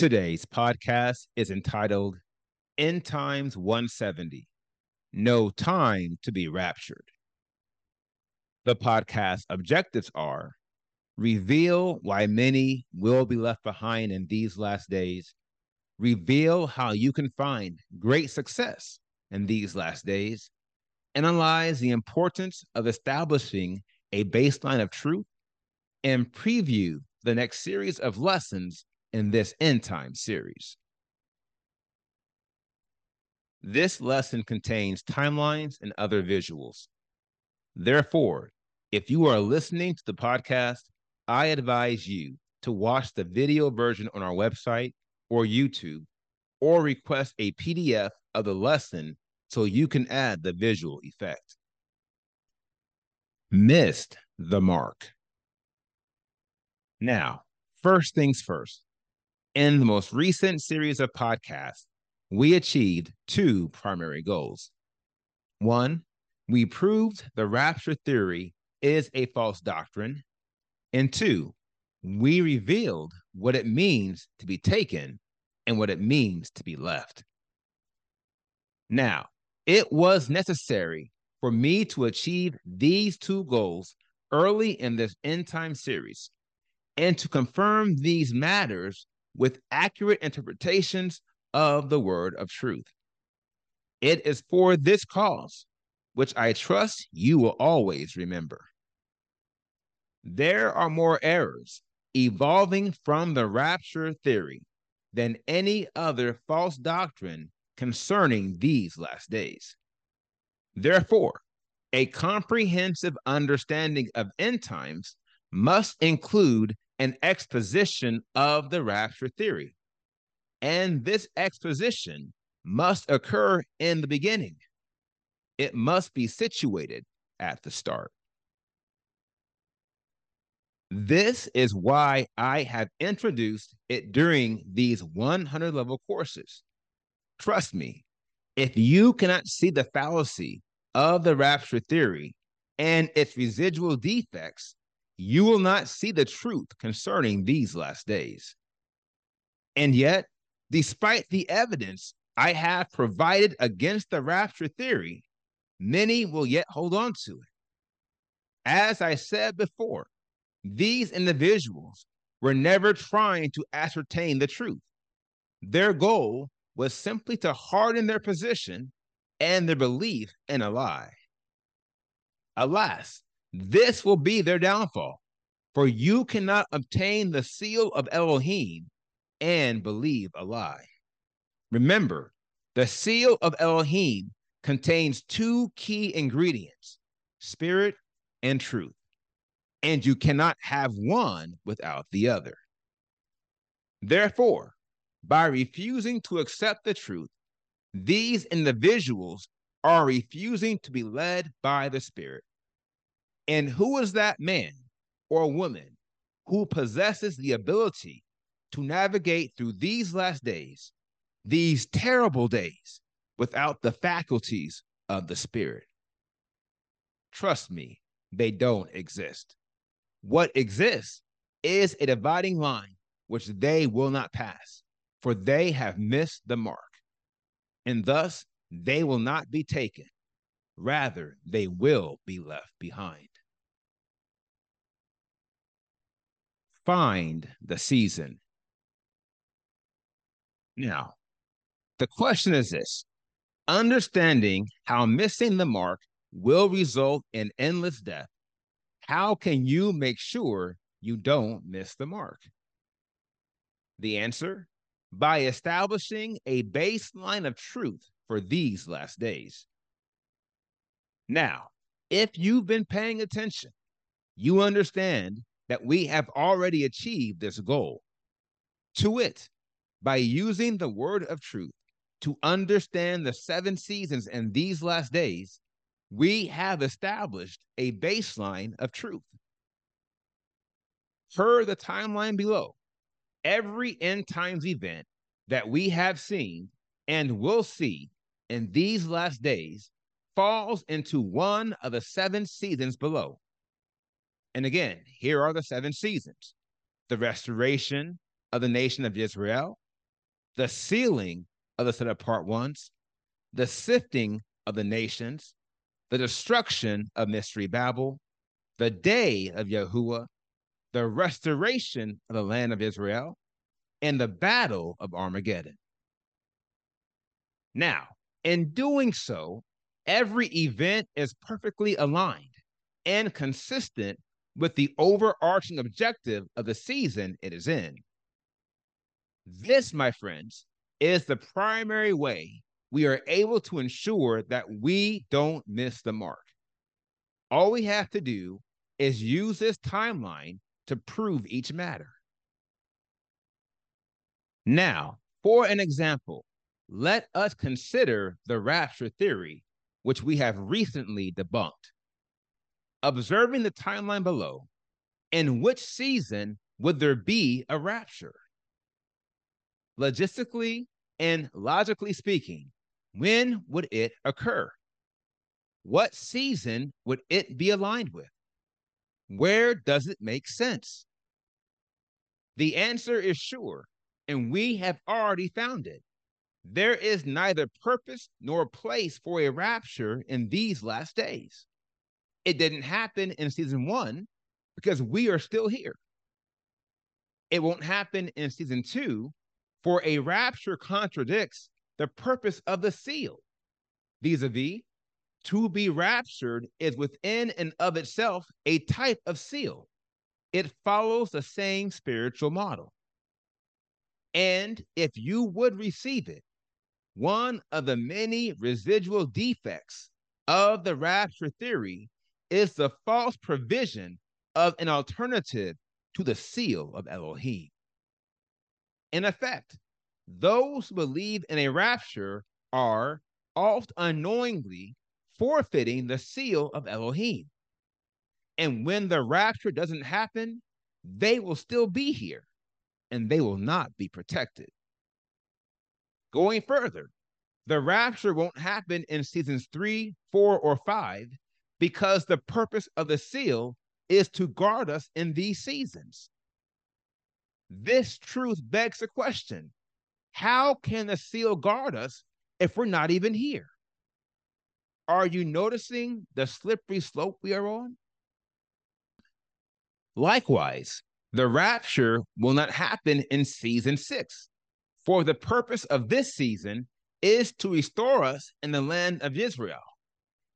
Today's podcast is entitled End Times 170 No Time to Be Raptured. The podcast objectives are reveal why many will be left behind in these last days, reveal how you can find great success in these last days, analyze the importance of establishing a baseline of truth, and preview the next series of lessons in this end time series. This lesson contains timelines and other visuals. Therefore, if you are listening to the podcast, I advise you to watch the video version on our website or YouTube, or request a PDF of the lesson so you can add the visual effect missed the mark. Now, first things first, in the most recent series of podcasts, we achieved two primary goals. One, we proved the rapture theory is a false doctrine. And two, we revealed what it means to be taken and what it means to be left. Now, it was necessary for me to achieve these two goals early in this end time series and to confirm these matters with accurate interpretations of the word of truth. It is for this cause, which I trust you will always remember. There are more errors evolving from the rapture theory than any other false doctrine concerning these last days. Therefore, a comprehensive understanding of end times must include an exposition of the rapture theory. And this exposition must occur in the beginning. It must be situated at the start. This is why I have introduced it during these 100 level courses. Trust me, if you cannot see the fallacy of the rapture theory and its residual defects, you will not see the truth concerning these last days. And yet, despite the evidence I have provided against the rapture theory, many will yet hold on to it. As I said before, these individuals were never trying to ascertain the truth. Their goal was simply to harden their position and their belief in a lie. Alas, this will be their downfall, for you cannot obtain the seal of Elohim and believe a lie. Remember, the seal of Elohim contains two key ingredients spirit and truth, and you cannot have one without the other. Therefore, by refusing to accept the truth, these individuals are refusing to be led by the Spirit. And who is that man or woman who possesses the ability to navigate through these last days, these terrible days, without the faculties of the Spirit? Trust me, they don't exist. What exists is a dividing line which they will not pass, for they have missed the mark and thus they will not be taken. Rather, they will be left behind. Find the season. Now, the question is this understanding how missing the mark will result in endless death, how can you make sure you don't miss the mark? The answer by establishing a baseline of truth for these last days. Now, if you've been paying attention, you understand that we have already achieved this goal. To it, by using the word of truth to understand the seven seasons and these last days, we have established a baseline of truth. Per the timeline below, every end times event that we have seen and will see in these last days falls into one of the seven seasons below. And again, here are the seven seasons the restoration of the nation of Israel, the sealing of the set apart ones, the sifting of the nations, the destruction of Mystery Babel, the day of Yahuwah, the restoration of the land of Israel, and the battle of Armageddon. Now, in doing so, every event is perfectly aligned and consistent with the overarching objective of the season it is in. This, my friends, is the primary way we are able to ensure that we don't miss the mark. All we have to do is use this timeline to prove each matter. Now, for an example, let us consider the rapture theory, which we have recently debunked. Observing the timeline below, in which season would there be a rapture? Logistically and logically speaking, when would it occur? What season would it be aligned with? Where does it make sense? The answer is sure, and we have already found it. There is neither purpose nor place for a rapture in these last days. It didn't happen in season one because we are still here. It won't happen in season two, for a rapture contradicts the purpose of the seal. Vis a vis, to be raptured is within and of itself a type of seal. It follows the same spiritual model. And if you would receive it, one of the many residual defects of the rapture theory is the false provision of an alternative to the seal of Elohim. In effect, those who believe in a rapture are oft unknowingly forfeiting the seal of Elohim. And when the rapture doesn't happen, they will still be here and they will not be protected. Going further, the rapture won't happen in seasons three, four, or five because the purpose of the seal is to guard us in these seasons. This truth begs the question how can the seal guard us if we're not even here? Are you noticing the slippery slope we are on? Likewise, the rapture will not happen in season six, for the purpose of this season is to restore us in the land of Israel,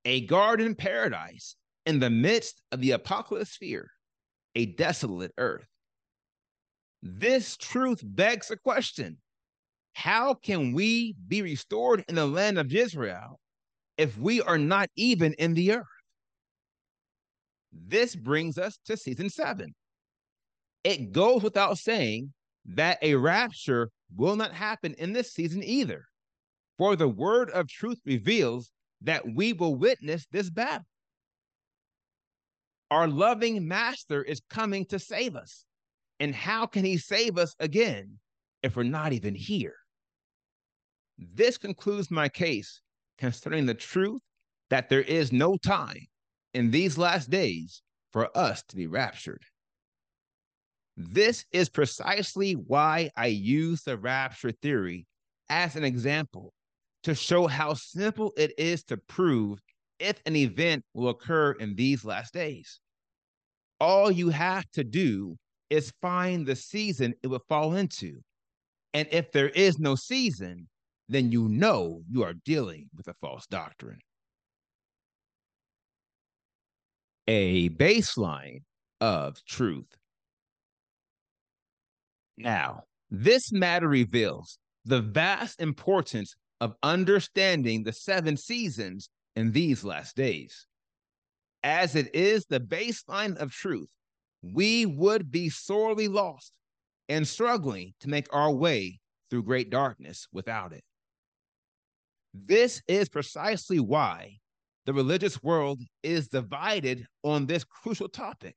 a garden paradise in the midst of the apocalypse sphere, a desolate earth. This truth begs a question How can we be restored in the land of Israel if we are not even in the earth? This brings us to season seven. It goes without saying that a rapture will not happen in this season either, for the word of truth reveals that we will witness this battle. Our loving master is coming to save us. And how can he save us again if we're not even here? This concludes my case concerning the truth that there is no time in these last days for us to be raptured. This is precisely why I use the rapture theory as an example to show how simple it is to prove if an event will occur in these last days. All you have to do is find the season it will fall into. And if there is no season, then you know you are dealing with a false doctrine. A baseline of truth. Now, this matter reveals the vast importance of understanding the seven seasons in these last days. As it is the baseline of truth, we would be sorely lost and struggling to make our way through great darkness without it. This is precisely why the religious world is divided on this crucial topic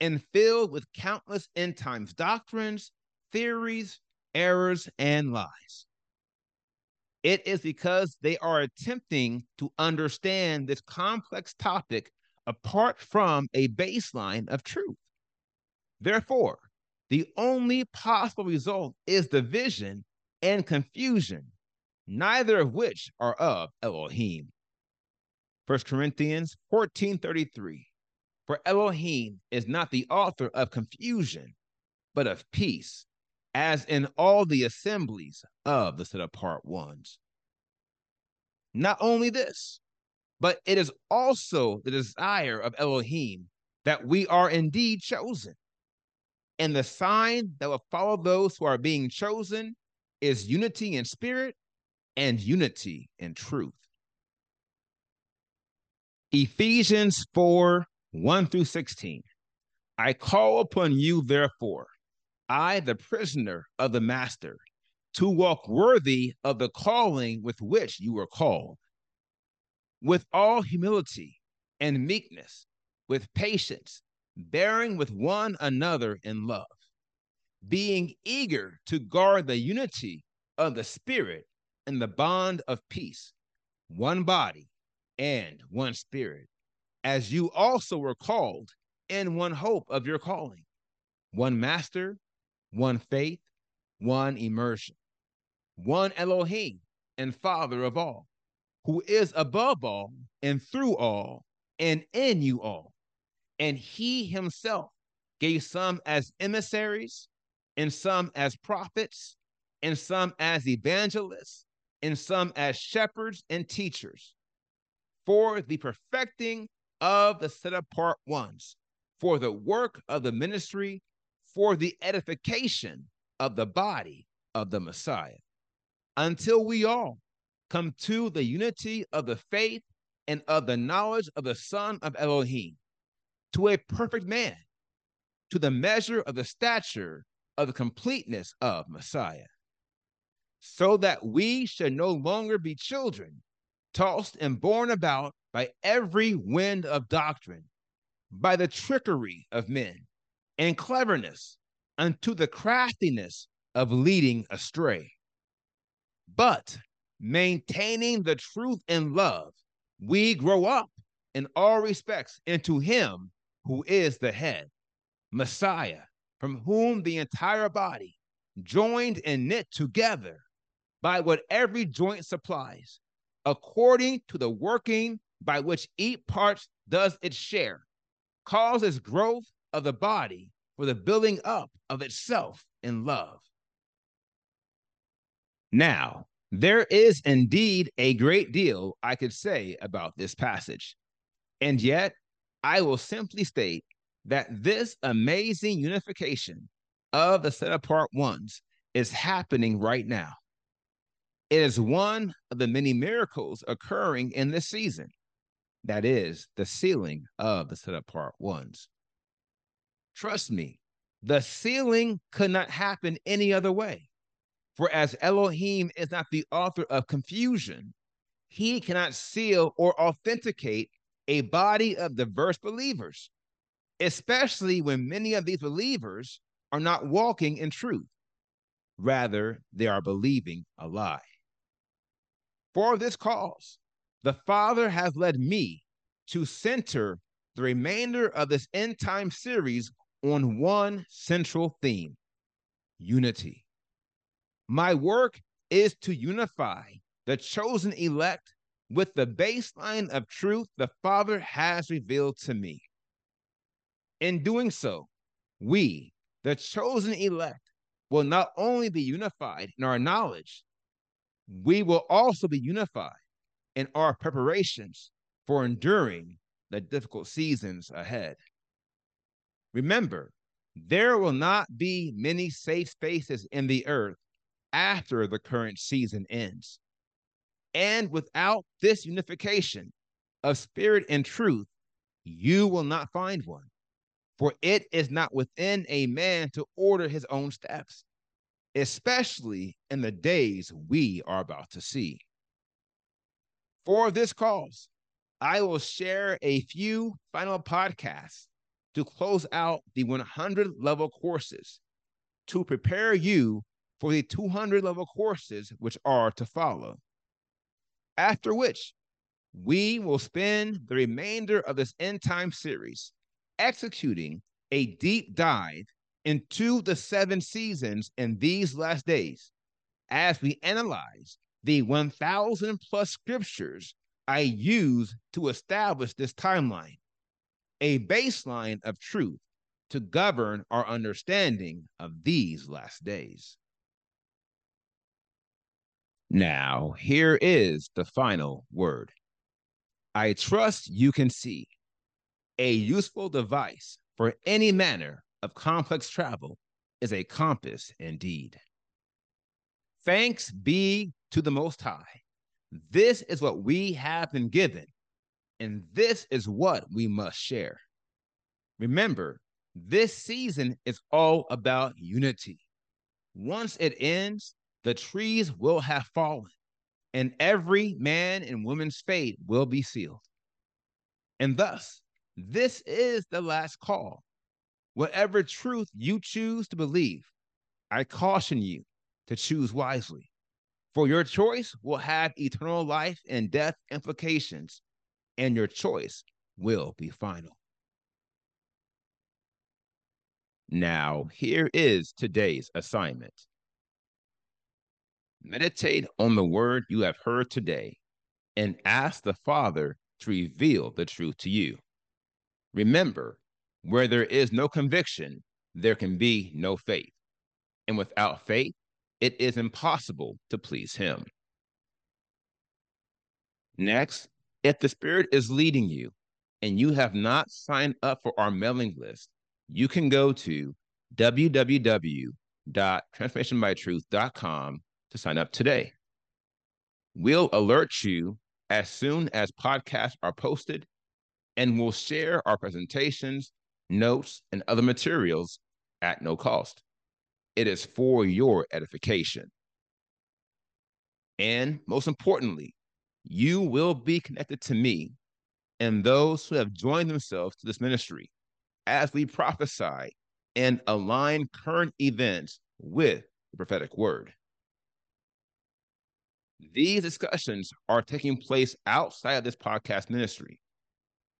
and filled with countless end times doctrines, theories, errors, and lies. It is because they are attempting to understand this complex topic apart from a baseline of truth. Therefore, the only possible result is division and confusion, neither of which are of Elohim. 1 Corinthians 14:33 For Elohim is not the author of confusion, but of peace, as in all the assemblies of the set apart ones. Not only this, but it is also the desire of Elohim that we are indeed chosen. And the sign that will follow those who are being chosen is unity in spirit and unity in truth. Ephesians 4 1 through 16. I call upon you, therefore, I, the prisoner of the master, to walk worthy of the calling with which you were called, with all humility and meekness, with patience, bearing with one another in love, being eager to guard the unity of the Spirit in the bond of peace, one body and one Spirit, as you also were called in one hope of your calling, one Master one faith, one immersion, one Elohim and Father of all, who is above all and through all and in you all. And he himself gave some as emissaries, and some as prophets, and some as evangelists, and some as shepherds and teachers for the perfecting of the set apart ones, for the work of the ministry for the edification of the body of the Messiah. Until we all come to the unity of the faith and of the knowledge of the Son of Elohim, to a perfect man, to the measure of the stature of the completeness of Messiah, so that we should no longer be children, tossed and borne about by every wind of doctrine, by the trickery of men and cleverness unto the craftiness of leading astray. But maintaining the truth in love, we grow up in all respects into Him who is the head, Messiah, from whom the entire body, joined and knit together by what every joint supplies, according to the working by which each part does its share, causes growth of the body for the building up of itself in love. Now, there is indeed a great deal I could say about this passage, and yet I will simply state that this amazing unification of the set apart ones is happening right now. It is one of the many miracles occurring in this season. That is the sealing of the set apart ones. Trust me, the sealing could not happen any other way. For as Elohim is not the author of confusion, he cannot seal or authenticate a body of diverse believers, especially when many of these believers are not walking in truth. Rather, they are believing a lie. For this cause, the Father has led me to center the remainder of this end time series on one central theme unity. My work is to unify the chosen elect with the baseline of truth the Father has revealed to me. In doing so, we, the chosen elect, will not only be unified in our knowledge, we will also be unified in our preparations for enduring the difficult seasons ahead. Remember, there will not be many safe spaces in the earth after the current season ends. And without this unification of spirit and truth, you will not find one. For it is not within a man to order his own steps, especially in the days we are about to see. For this cause, I will share a few final podcasts to close out the 100 level courses to prepare you for the 200 level courses which are to follow. After which, we will spend the remainder of this end time series executing a deep dive into the seven seasons in these last days as we analyze the 1,000 plus scriptures I use to establish this timeline, a baseline of truth to govern our understanding of these last days. Now, here is the final word. I trust you can see a useful device for any manner of complex travel is a compass indeed. Thanks be to the Most High. This is what we have been given, and this is what we must share. Remember, this season is all about unity. Once it ends, the trees will have fallen, and every man and woman's fate will be sealed. And thus, this is the last call. Whatever truth you choose to believe, I caution you to choose wisely. For your choice will have eternal life and death implications, and your choice will be final. Now, here is today's assignment meditate on the word you have heard today and ask the Father to reveal the truth to you. Remember, where there is no conviction, there can be no faith. And without faith, it is impossible to please Him. Next, if the Spirit is leading you and you have not signed up for our mailing list, you can go to www.transformationbytruth.com to sign up today. We'll alert you as soon as podcasts are posted and we'll share our presentations, notes, and other materials at no cost. It is for your edification. And most importantly, you will be connected to me and those who have joined themselves to this ministry as we prophesy and align current events with the prophetic word. These discussions are taking place outside of this podcast ministry.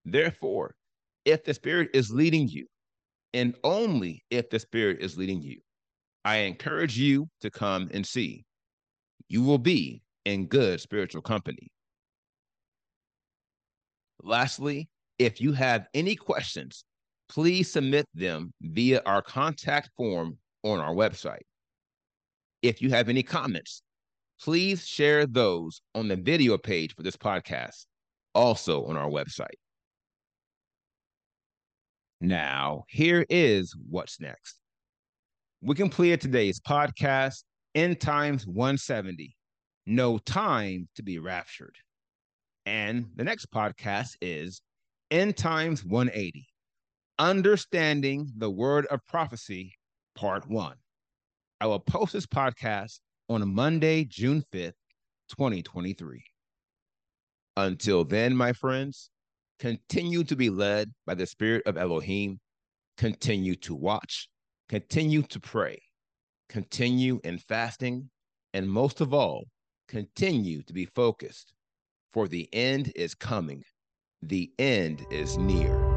Therefore, if the Spirit is leading you, and only if the Spirit is leading you, I encourage you to come and see. You will be in good spiritual company. Lastly, if you have any questions, please submit them via our contact form on our website. If you have any comments, please share those on the video page for this podcast, also on our website. Now, here is what's next. We completed today's podcast, End Times 170 No Time to be Raptured. And the next podcast is End Times 180 Understanding the Word of Prophecy, Part 1. I will post this podcast on Monday, June 5th, 2023. Until then, my friends, continue to be led by the Spirit of Elohim, continue to watch, continue to pray, continue in fasting, and most of all, continue to be focused, for the end is coming. The end is near.